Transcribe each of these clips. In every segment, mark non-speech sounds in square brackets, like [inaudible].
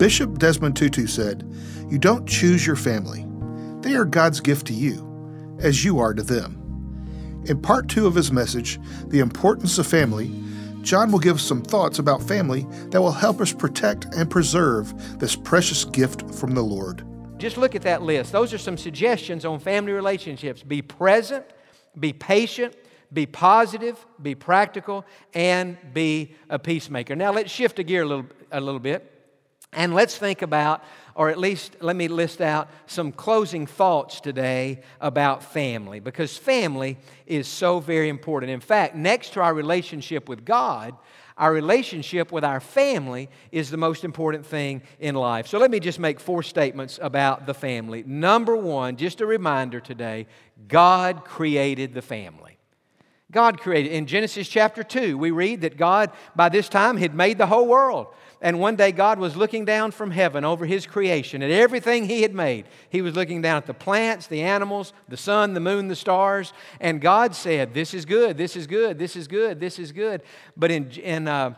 Bishop Desmond Tutu said, You don't choose your family, they are God's gift to you, as you are to them. In part two of his message, The Importance of Family, Jon will give some thoughts about family that will help us protect and preserve this precious gift from the Lord. Just look at that list. Those are some suggestions on family relationships. Be present be patient, be positive, be practical, and be a peacemaker. Now let's shift a gear a little, a little bit. And let's think about, or at least let me list out some closing thoughts today about family, because family is so very important. In fact, next to our relationship with God, our relationship with our family is the most important thing in life. So let me just make four statements about the family. Number one, just a reminder today God created the family. God created. In Genesis chapter 2, we read that God, by this time, had made the whole world. And one day God was looking down from heaven over his creation at everything he had made. He was looking down at the plants, the animals, the sun, the moon, the stars. And God said, This is good, this is good, this is good, this is good. But in, in, uh,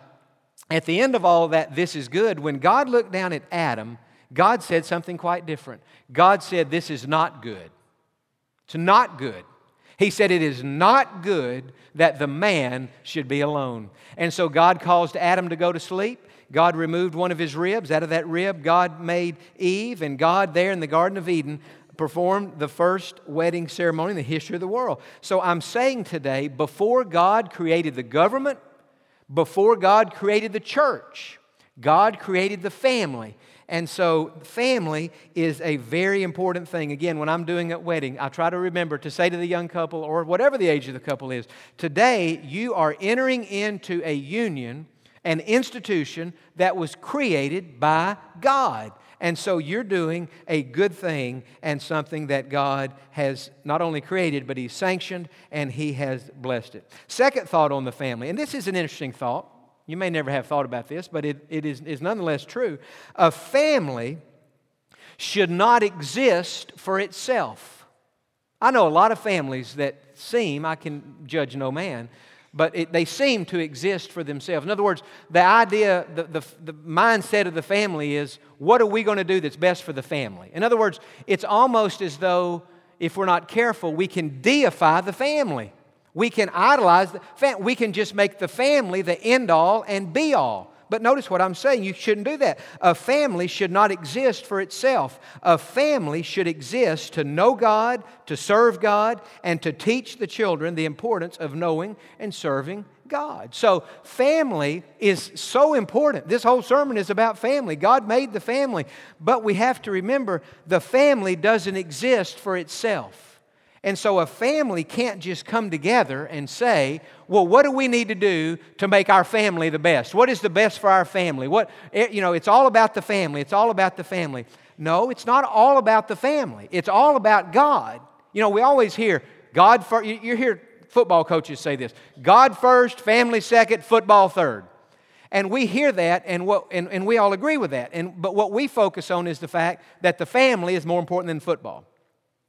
at the end of all that, this is good, when God looked down at Adam, God said something quite different. God said, This is not good. It's not good. He said, It is not good that the man should be alone. And so God caused Adam to go to sleep. God removed one of his ribs. Out of that rib, God made Eve, and God, there in the Garden of Eden, performed the first wedding ceremony in the history of the world. So I'm saying today, before God created the government, before God created the church, God created the family. And so, family is a very important thing. Again, when I'm doing a wedding, I try to remember to say to the young couple, or whatever the age of the couple is, today you are entering into a union an institution that was created by God. And so you're doing a good thing and something that God has not only created, but He's sanctioned and He has blessed it. Second thought on the family, and this is an interesting thought. You may never have thought about this, but it, it is, is nonetheless true. A family should not exist for itself. I know a lot of families that seem, I can judge no man, but it, they seem to exist for themselves. In other words, the idea, the, the, the mindset of the family is what are we going to do that's best for the family? In other words, it's almost as though, if we're not careful, we can deify the family. We can idolize the family. We can just make the family the end all and be all. But notice what I'm saying. You shouldn't do that. A family should not exist for itself. A family should exist to know God, to serve God, and to teach the children the importance of knowing and serving God. So, family is so important. This whole sermon is about family. God made the family. But we have to remember the family doesn't exist for itself. And so a family can't just come together and say, well, what do we need to do to make our family the best? What is the best for our family? What, eh, you know, it's all about the family. It's all about the family. No, it's not all about the family. It's all about God. You know, we always hear God first. You hear football coaches say this God first, family second, football third. And we hear that and, what, and, and we all agree with that. And, but what we focus on is the fact that the family is more important than football.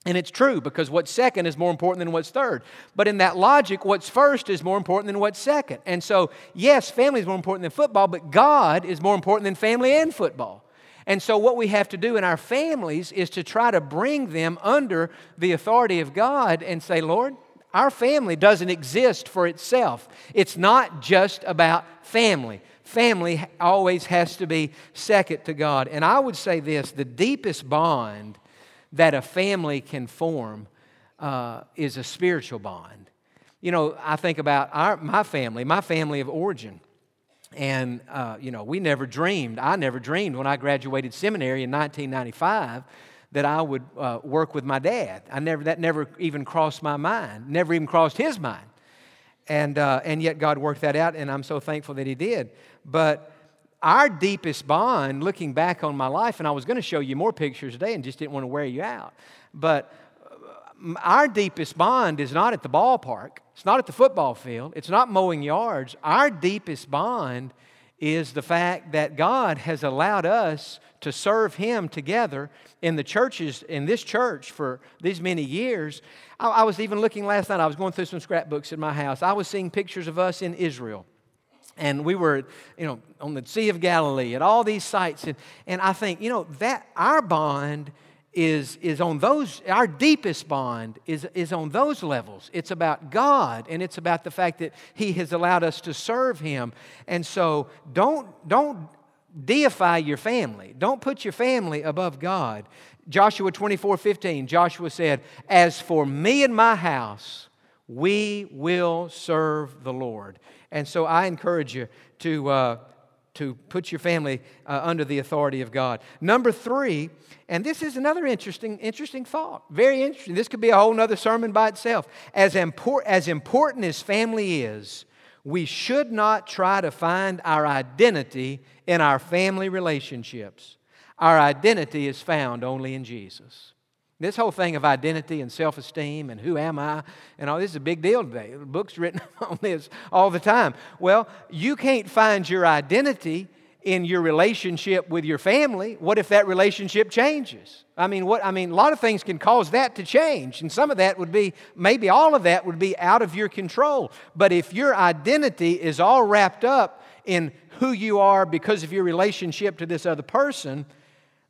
And it's true because what's second is more important than what's third. But in that logic, what's first is more important than what's second. And so, yes, family is more important than football, but God is more important than family and football. And so, what we have to do in our families is to try to bring them under the authority of God and say, Lord, our family doesn't exist for itself. It's not just about family. Family always has to be second to God. And I would say this the deepest bond that a family can form uh, is a spiritual bond. You know, I think about our, my family, my family of origin. And, uh, you know, we never dreamed, I never dreamed when I graduated seminary in 1995 that I would uh, work with my dad. I never, that never even crossed my mind, never even crossed his mind. And, uh, and yet God worked that out, and I'm so thankful that He did. But our deepest bond, looking back on my life, and I was going to show you more pictures today and just didn't want to wear you out, but uh, our deepest bond is not at the ballpark, it's not at the football field, it's not mowing yards. Our deepest bond is the fact that God has allowed us to serve Him together in the churches, in this church for these many years. I, I, was even looking last night, I was going through some scrapbooks in my house. I was seeing pictures of us in Israel. And we were, you know, on the Sea of Galilee at all these sites. And, and I think, you know, that our bond is, is on those, our deepest bond is, is on those levels. It's about God and it's about the fact that He has allowed us to serve Him. And so don't, don't deify your family, don't put your family above God. Joshua 24 15, Joshua said, As for me and my house, we will serve the Lord. And so I encourage you to, uh, to put your family uh, under the authority of God. Number three, and this is another interesting, interesting thought. Very interesting. This could be a whole other sermon by itself. As, as important as family is, we should not try to find our identity in our family relationships. Our identity is found only in Jesus. This whole thing of identity and self esteem and who am I and all this is a big deal today. Books [laughs] written on this all the time. Well, you can't find your identity in your relationship with your family. What if that relationship changes? I mean, what I mean, a lot of things can cause that to change, and some of that would be maybe all of that would be out of your control. But if your identity is all wrapped up in who you are because of your relationship to this other person,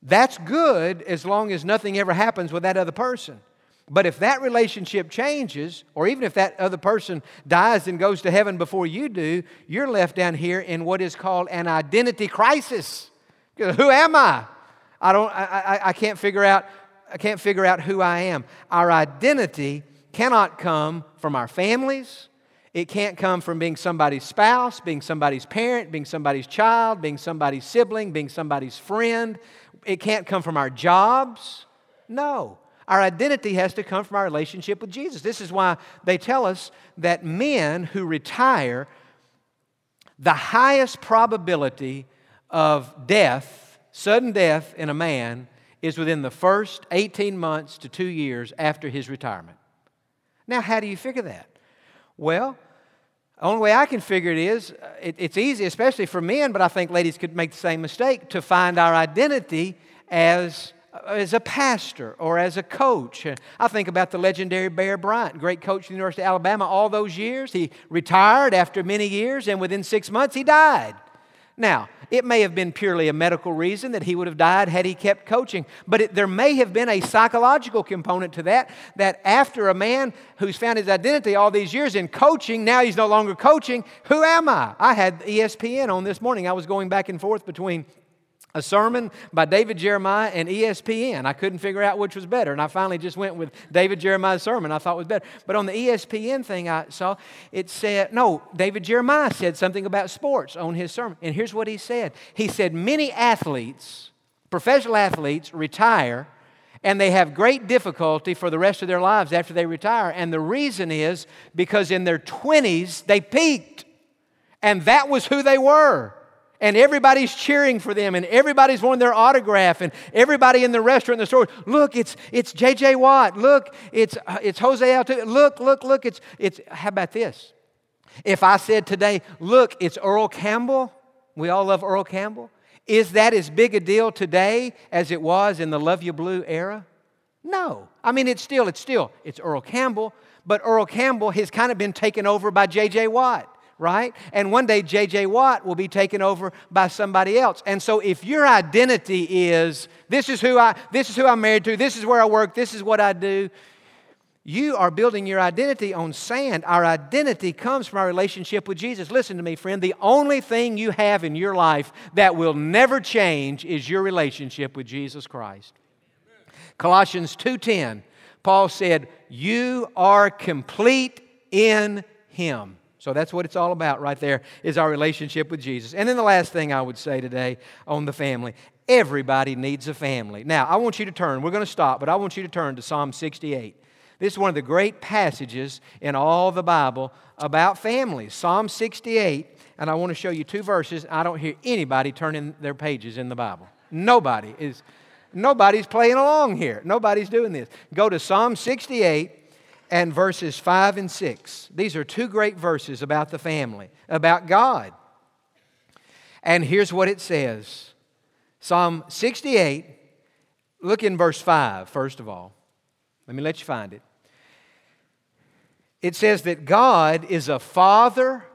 that's good as long as nothing ever happens with that other person. But if that relationship changes, or even if that other person dies and goes to heaven before you do, you're left down here in what is called an identity crisis. Who am I? I don't I, I, I can't figure out I can't figure out who I am. Our identity cannot come from our families. It can't come from being somebody's spouse, being somebody's parent, being somebody's child, being somebody's sibling, being somebody's friend it can't come from our jobs. No. Our identity has to come from our relationship with Jesus. This is why they tell us that men who retire, the highest probability of death, sudden death in a man, is within the first 18 months to two years after his retirement. Now, how do you figure that? Well, only way I can figure it is uh, it, it's easy, especially for men, but I think ladies could make the same mistake to find our identity as uh, as a pastor or as a coach. I think about the legendary Bear Bryant, great coach at the University of Alabama all those years. He retired after many years, and within six months, he died. Now, it may have been purely a medical reason that he would have died had he kept coaching, but it, there may have been a psychological component to that. That after a man who's found his identity all these years in coaching, now he's no longer coaching. Who am I? I had ESPN on this morning. I was going back and forth between a sermon by David Jeremiah and ESPN. I couldn't figure out which was better, and I finally just went with David Jeremiah's sermon I thought was better. But on the ESPN thing I saw, it said, no, David Jeremiah said something about sports on his sermon. And here's what he said He said, Many athletes, professional athletes, retire and they have great difficulty for the rest of their lives after they retire. And the reason is because in their 20s, they peaked, and that was who they were and everybody's cheering for them and everybody's wanting their autograph and everybody in the restaurant the store look it's it's jj watt look it's uh, it's jose altuve look look look it's it's how about this? If i said today look it's earl campbell we all love earl campbell is that as big a deal today as it was in the Luv Ya Blue era? No. I mean it's still it's still it's earl campbell but earl campbell has kind of been taken over by jj watt right? And one day J.J. Watt will be taken over by somebody else. And so if your identity is this is who I this is who I'm married to, this is where I work, this is what I do, you are building your identity on sand. Our identity comes from our relationship with Jesus. Listen to me, friend. The only thing you have in your life that will never change is your relationship with Jesus Christ. Colossians 2:10. Paul said, "You are complete in him." So that's what it's all about right there is our relationship with Jesus. And then the last thing I would say today on the family. Everybody needs a family. Now, I want you to turn. We're going to stop, but I want you to turn to Psalm 68. This is one of the great passages in all the Bible about families. Psalm 68, and I want to show you two verses. I don't hear anybody turning their pages in the Bible. Nobody is nobody's playing along here. Nobody's doing this. Go to Psalm 68 and verses 5 and 6. These are two great verses about the family, about God. And here's what it says Psalm 68, look in verse 5, first of all. Let me let you find it. It says that God is a father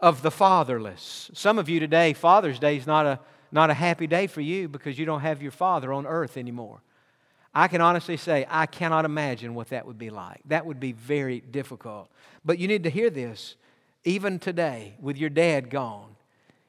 of the fatherless. Some of you today, Father's Day is not a, not a happy day for you because you don't have your father on earth anymore. I can honestly say, I cannot imagine what that would be like. That would be very difficult. But you need to hear this. Even today, with your dad gone,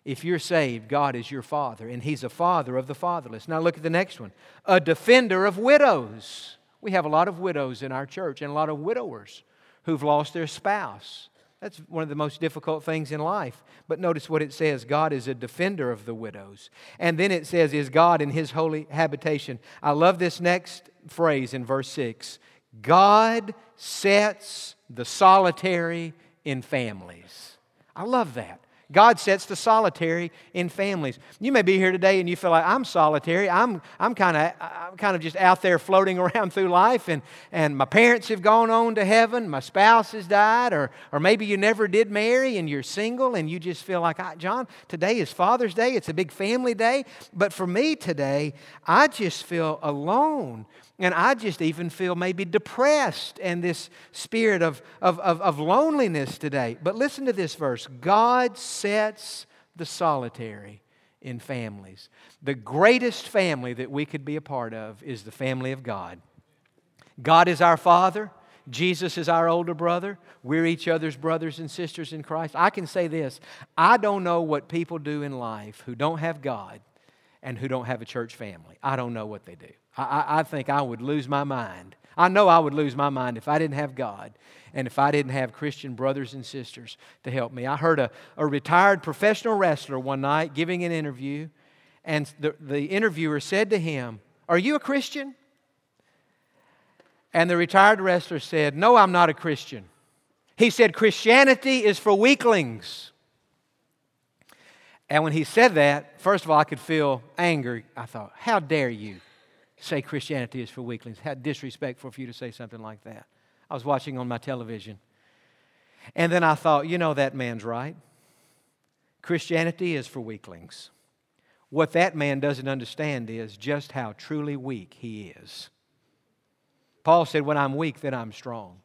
if you're saved, God is your father, and He's a father of the fatherless. Now look at the next one a defender of widows. We have a lot of widows in our church and a lot of widowers who've lost their spouse. That's one of the most difficult things in life. But notice what it says God is a defender of the widows. And then it says, Is God in his holy habitation? I love this next phrase in verse 6 God sets the solitary in families. I love that. God sets the solitary in families. You may be here today and you feel like I'm solitary. I'm, I'm kind of I'm kind of just out there floating [laughs] around through life, and, and my parents have gone on to heaven, my spouse has died, or, or maybe you never did marry and you're single and you just feel like, Jon, today is Father's Day. It's a big family day. But for me today, I just feel alone. And I just even feel maybe depressed and this spirit of, of, of, of, loneliness today. But listen to this verse God sets the solitary in families. The greatest family that we could be a part of is the family of God. God is our Father. Jesus is our older brother. We're each other's brothers and sisters in Christ. I can say this I don't know what people do in life who don't have God and who don't have a church family. I don't know what they do. I, I think I would lose my mind. I know I would lose my mind if I didn't have God and if I didn't have Christian brothers and sisters to help me. I heard a, a retired professional wrestler one night giving an interview, and the, the interviewer said to him, Are you a Christian? And the retired wrestler said, No, I'm not a Christian. He said, Christianity is for weaklings. And when he said that, first of all, I could feel anger. I thought, How dare you? say Christianity is for weaklings. How disrespectful for you to say something like that. I was watching on my television. And then I thought, you know, that man's right. Christianity is for weaklings. What that man doesn't understand is just how truly weak he is. Paul said, When I'm weak, then I'm strong.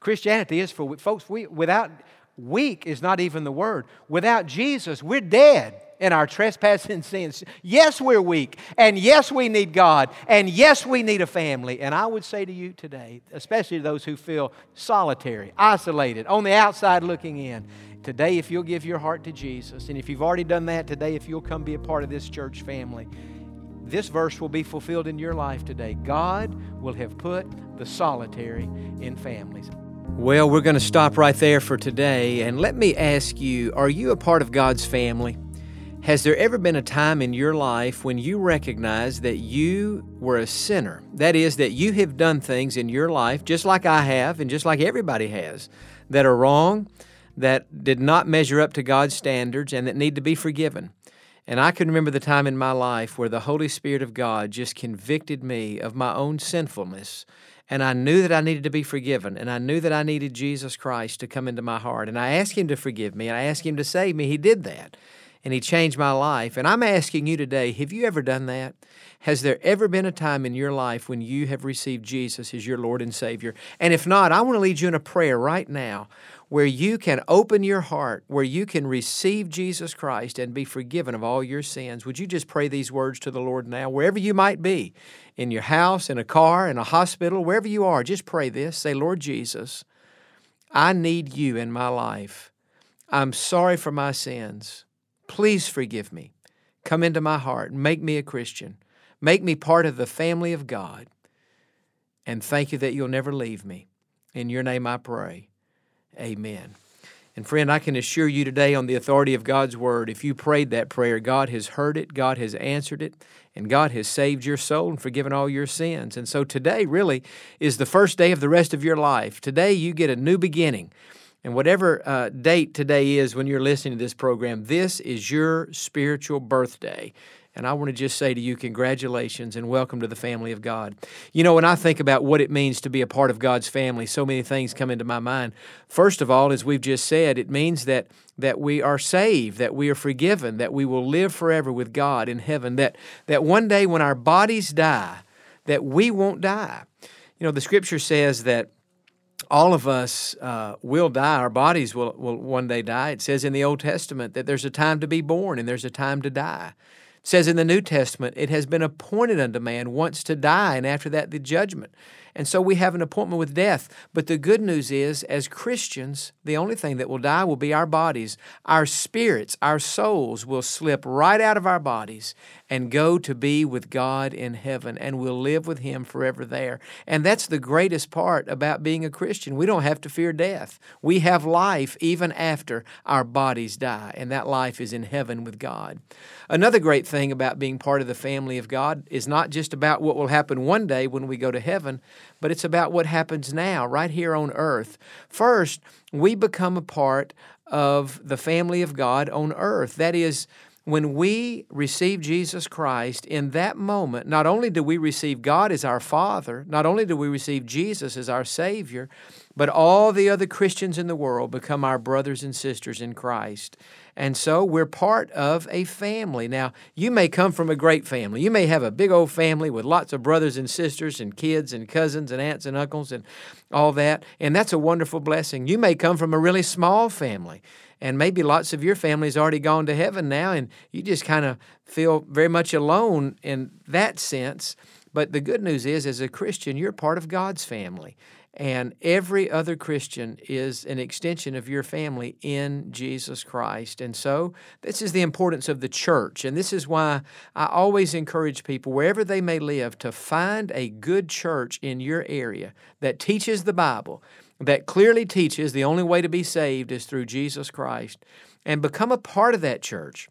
Christianity is for folks, we, without weak is not even the word. Without Jesus, we're dead in our trespasses [laughs] and sins. Yes, we're weak. And yes, we need God. And yes, we need a family. And I would say to you today, especially to those who feel solitary, isolated, on the outside looking in, today, if you'll give your heart to Jesus, and if you've already done that today, if you'll come be a part of this church family, this verse will be fulfilled in your life today. God will have put the solitary in families. Well, we're going to stop right there for today. And let me ask you are you a part of God's family? Has there ever been a time in your life when you recognized that you were a sinner? That is, that you have done things in your life, just like I have and just like everybody has, that are wrong, that did not measure up to God's standards, and that need to be forgiven. And I can remember the time in my life where the Holy Spirit of God just convicted me of my own sinfulness. And I knew that I needed to be forgiven. And I knew that I needed Jesus Christ to come into my heart. And I asked Him to forgive me. And I asked Him to save me. He did that and He changed my life. And I'm asking you today have you ever done that? Has there ever been a time in your life when you have received Jesus as your Lord and Savior? And if not, I want to lead you in a prayer right now where you can open your heart, where you can receive Jesus Christ and be forgiven of all your sins. Would you just pray these words to the Lord now, wherever you might be, in your house, in a car, in a hospital, wherever you are? Just pray this. Say, Lord Jesus, I need you in my life. I'm sorry for my sins. Please forgive me. Come into my heart. Make me a Christian. Make me part of the family of God. And thank you that you'll never leave me. In your name I pray. Amen. And friend, I can assure you today on the authority of God's word, if you prayed that prayer, God has heard it, God has answered it, and God has saved your soul and forgiven all your sins. And so today really is the first day of the rest of your life. Today you get a new beginning. And whatever uh, date today is when you're listening to this program, this is your spiritual birthday. And I want to just say to you, congratulations and welcome to the family of God. You know, when I think about what it means to be a part of God's family, so many things come into my mind. First of all, as we've just said, it means that that we are saved, that we are forgiven, that we will live forever with God in heaven, that that one day when our bodies die, that we won't die. You know, the scripture says that all of us uh, will die. Our bodies will, will one day die. It says in the Old Testament that there's a time to be born and there's a time to die It says in the New Testament, it has been appointed unto man once to die, and after that, the judgment. And so we have an appointment with death. But the good news is, as Christians, the only thing that will die will be our bodies. Our spirits, our souls will slip right out of our bodies and go to be with God in heaven, and we'll live with Him forever there. And that's the greatest part about being a Christian. We don't have to fear death. We have life even after our bodies die, and that life is in heaven with God. Another great thing about being part of the family of God is not just about what will happen one day when we go to heaven, but it's about what happens now, right here on earth. First, we become a part of the family of God on earth. That is, when we receive Jesus Christ, in that moment, not only do we receive God as our Father, not only do we receive Jesus as our Savior, but all the other Christians in the world become our brothers and sisters in Christ. And so we're part of a family. Now, you may come from a great family. You may have a big old family with lots of brothers and sisters and kids and cousins and aunts and uncles and all that. And that's a wonderful blessing. You may come from a really small family and maybe lots of your family's already gone to heaven now, and you just kind of feel very much alone in that sense. But the good news is, as a Christian, you're part of God's family. And every other Christian is an extension of your family in Jesus Christ. And so, this is the importance of the church. And this is why I always encourage people, wherever they may live, to find a good church in your area that teaches the Bible, that clearly teaches the only way to be saved is through Jesus Christ and become a part of that church.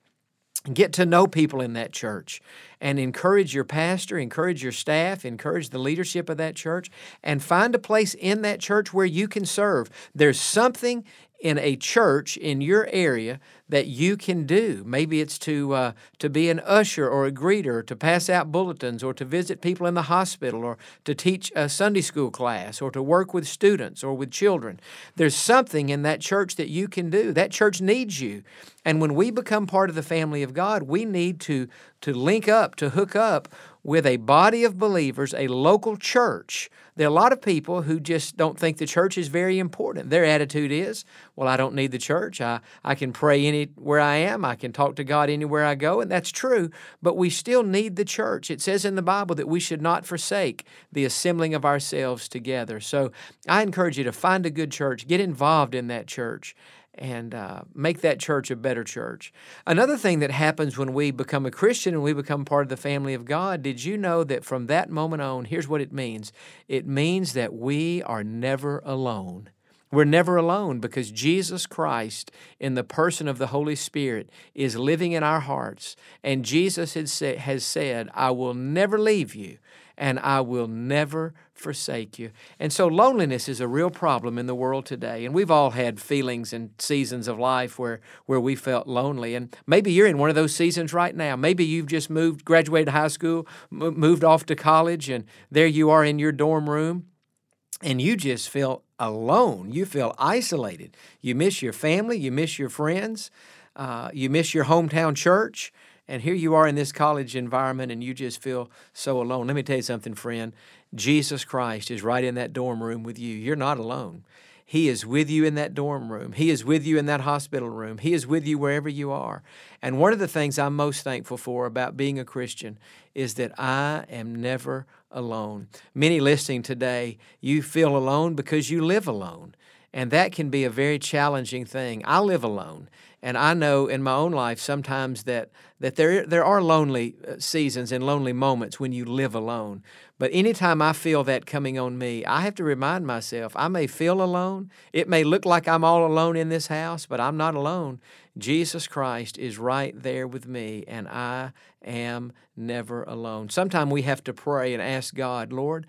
Get to know people in that church and encourage your pastor, encourage your staff, encourage the leadership of that church, and find a place in that church where you can serve. There's something in a church in your area that you can do. Maybe it's to uh, to be an usher or a greeter, to pass out bulletins, or to visit people in the hospital, or to teach a Sunday school class, or to work with students or with children. There's something in that church that you can do. That church needs you, and when we become part of the family of God, we need to to link up, to hook up with a body of believers, a local church. There are a lot of people who just don't think the church is very important. Their attitude is, well, I don't need the church. I, I can pray anywhere I am. I can talk to God anywhere I go. And that's true, but we still need the church. It says in the Bible that we should not forsake the assembling of ourselves together. So I encourage you to find a good church, get involved in that church, and uh, make that church a better church. Another thing that happens when we become a Christian and we become part of the family of God, did you know that from that moment on, here's what it means it means that we are never alone. We're never alone because Jesus Christ, in the person of the Holy Spirit, is living in our hearts. And Jesus has said, I will never leave you and I will never forsake you. And so loneliness is a real problem in the world today. And we've all had feelings and seasons of life where, where we felt lonely. And maybe you're in one of those seasons right now. Maybe you've just moved, graduated high school, moved off to college, and there you are in your dorm room, and you just feel alone. You feel isolated. You miss your family, you miss your friends, uh, you miss your hometown church. And here you are in this college environment and you just feel so alone. Let me tell you something, friend. Jesus Christ is right in that dorm room with you. You're not alone. He is with you in that dorm room. He is with you in that hospital room. He is with you wherever you are. And one of the things I'm most thankful for about being a Christian is that I am never alone. Many listening today, you feel alone because you live alone. And that can be a very challenging thing. I live alone. And I know in my own life sometimes that, that there, there are lonely uh, seasons and lonely moments when you live alone. But anytime I feel that coming on me, I have to remind myself I may feel alone. It may look like I'm all alone in this house, but I'm not alone. Jesus Christ is right there with me, and I am never alone. Sometimes we have to pray and ask God, Lord,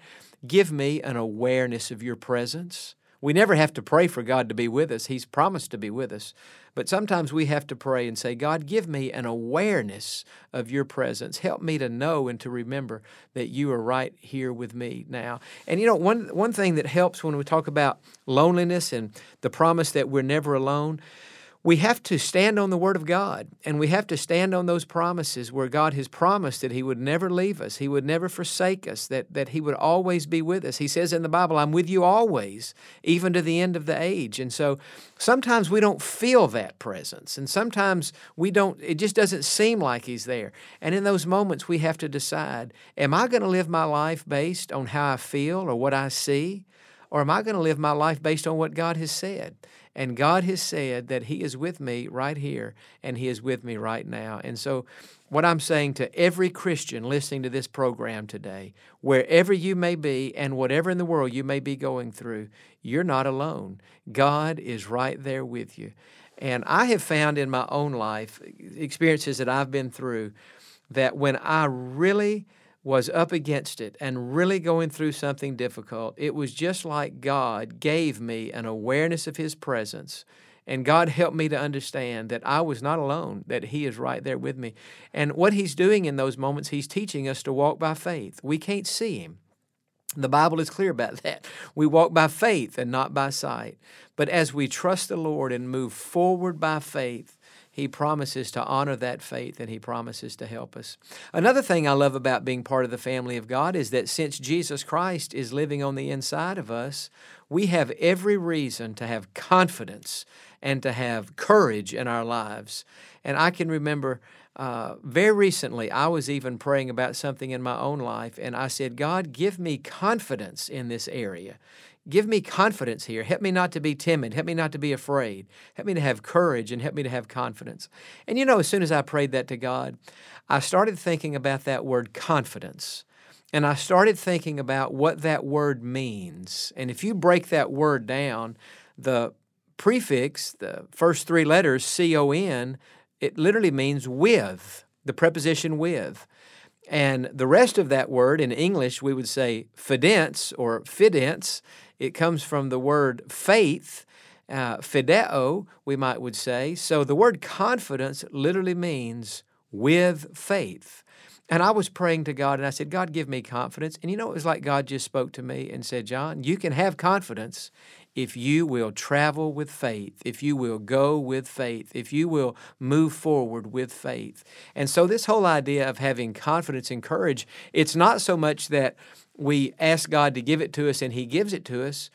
give me an awareness of your presence. We never have to pray for God to be with us. He's promised to be with us. But sometimes we have to pray and say, God, give me an awareness of your presence. Help me to know and to remember that you are right here with me now. And you know, one, one thing that helps when we talk about loneliness and the promise that we're never alone, we have to stand on the Word of God and we have to stand on those promises where God has promised that He would never leave us, He would never forsake us, that, that He would always be with us. He says in the Bible, I'm with you always, even to the end of the age. And so sometimes we don't feel that presence, and sometimes we don't, it just doesn't seem like He's there. And in those moments, we have to decide Am I going to live my life based on how I feel or what I see? Or am I going to live my life based on what God has said? And God has said that He is with me right here and He is with me right now. And so, what I'm saying to every Christian listening to this program today, wherever you may be and whatever in the world you may be going through, you're not alone. God is right there with you. And I have found in my own life, experiences that I've been through, that when I really was up against it and really going through something difficult, it was just like God gave me an awareness of His presence. And God helped me to understand that I was not alone, that He is right there with me. And what He's doing in those moments, He's teaching us to walk by faith. We can't see Him. The Bible is clear about that. We walk by faith and not by sight. But as we trust the Lord and move forward by faith, he promises to honor that faith and He promises to help us. Another thing I love about being part of the family of God is that since Jesus Christ is living on the inside of us, we have every reason to have confidence and to have courage in our lives. And I can remember uh, very recently, I was even praying about something in my own life, and I said, God, give me confidence in this area. Give me confidence here. Help me not to be timid. Help me not to be afraid. Help me to have courage and help me to have confidence. And you know, as soon as I prayed that to God, I started thinking about that word confidence. And I started thinking about what that word means. And if you break that word down, the prefix, the first three letters, C O N, it literally means with, the preposition with. And the rest of that word in English, we would say fidence or fidence. It comes from the word faith, uh, fideo, we might would say. So the word confidence literally means with faith. And I was praying to God and I said, God, give me confidence. And you know, it was like God just spoke to me and said, Jon, you can have confidence if you will travel with faith, if you will go with faith, if you will move forward with faith. And so, this whole idea of having confidence and courage, it's not so much that we ask God to give it to us and He gives it to us,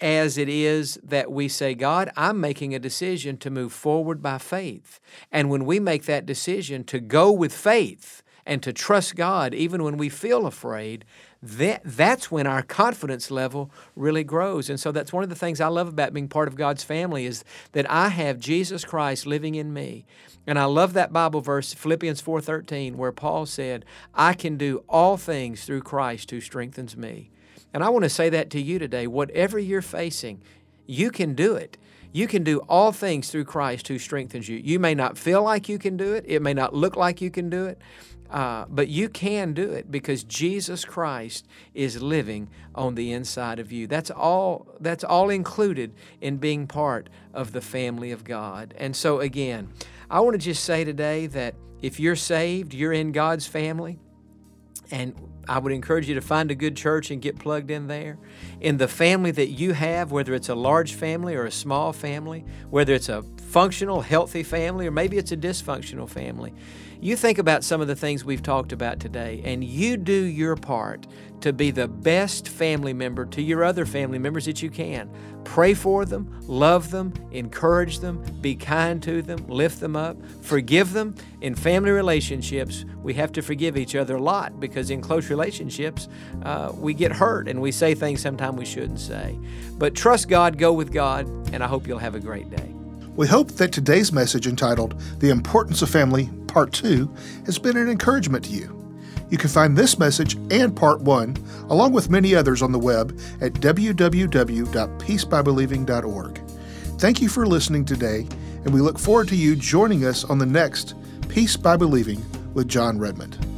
as it is that we say, God, I'm making a decision to move forward by faith. And when we make that decision to go with faith and to trust God, even when we feel afraid, that, that's when our confidence level really grows. And so that's one of the things I love about being part of God's family is that I have Jesus Christ living in me. And I love that Bible verse, Philippians 4:13, where Paul said, I can do all things through Christ who strengthens me. And I want to say that to you today. Whatever you're facing, you can do it. You can do all things through Christ who strengthens you. You may not feel like you can do it, it may not look like you can do it, uh, but you can do it because Jesus Christ is living on the inside of you. That's all. That's all included in being part of the family of God. And so, again, I want to just say today that if you're saved, you're in God's family. And I would encourage you to find a good church and get plugged in there. In the family that you have, whether it's a large family or a small family, whether it's a functional, healthy family, or maybe it's a dysfunctional family, you think about some of the things we've talked about today, and you do your part to be the best family member to your other family members that you can. Pray for them, love them, encourage them, be kind to them, lift them up, forgive them. In family relationships, we have to forgive each other a lot because in close relationships, uh, we get hurt and we say things sometimes we shouldn't say. But trust God, go with God, and I hope you'll have a great day. We hope that today's message entitled The Importance of Family, Part 2, has been an encouragement to you. You can find this message and Part 1, along with many others, on the web at www.peacebybelieving.org. Thank you for listening today, and we look forward to you joining us on the next Peace by Believing with Jon Redmond.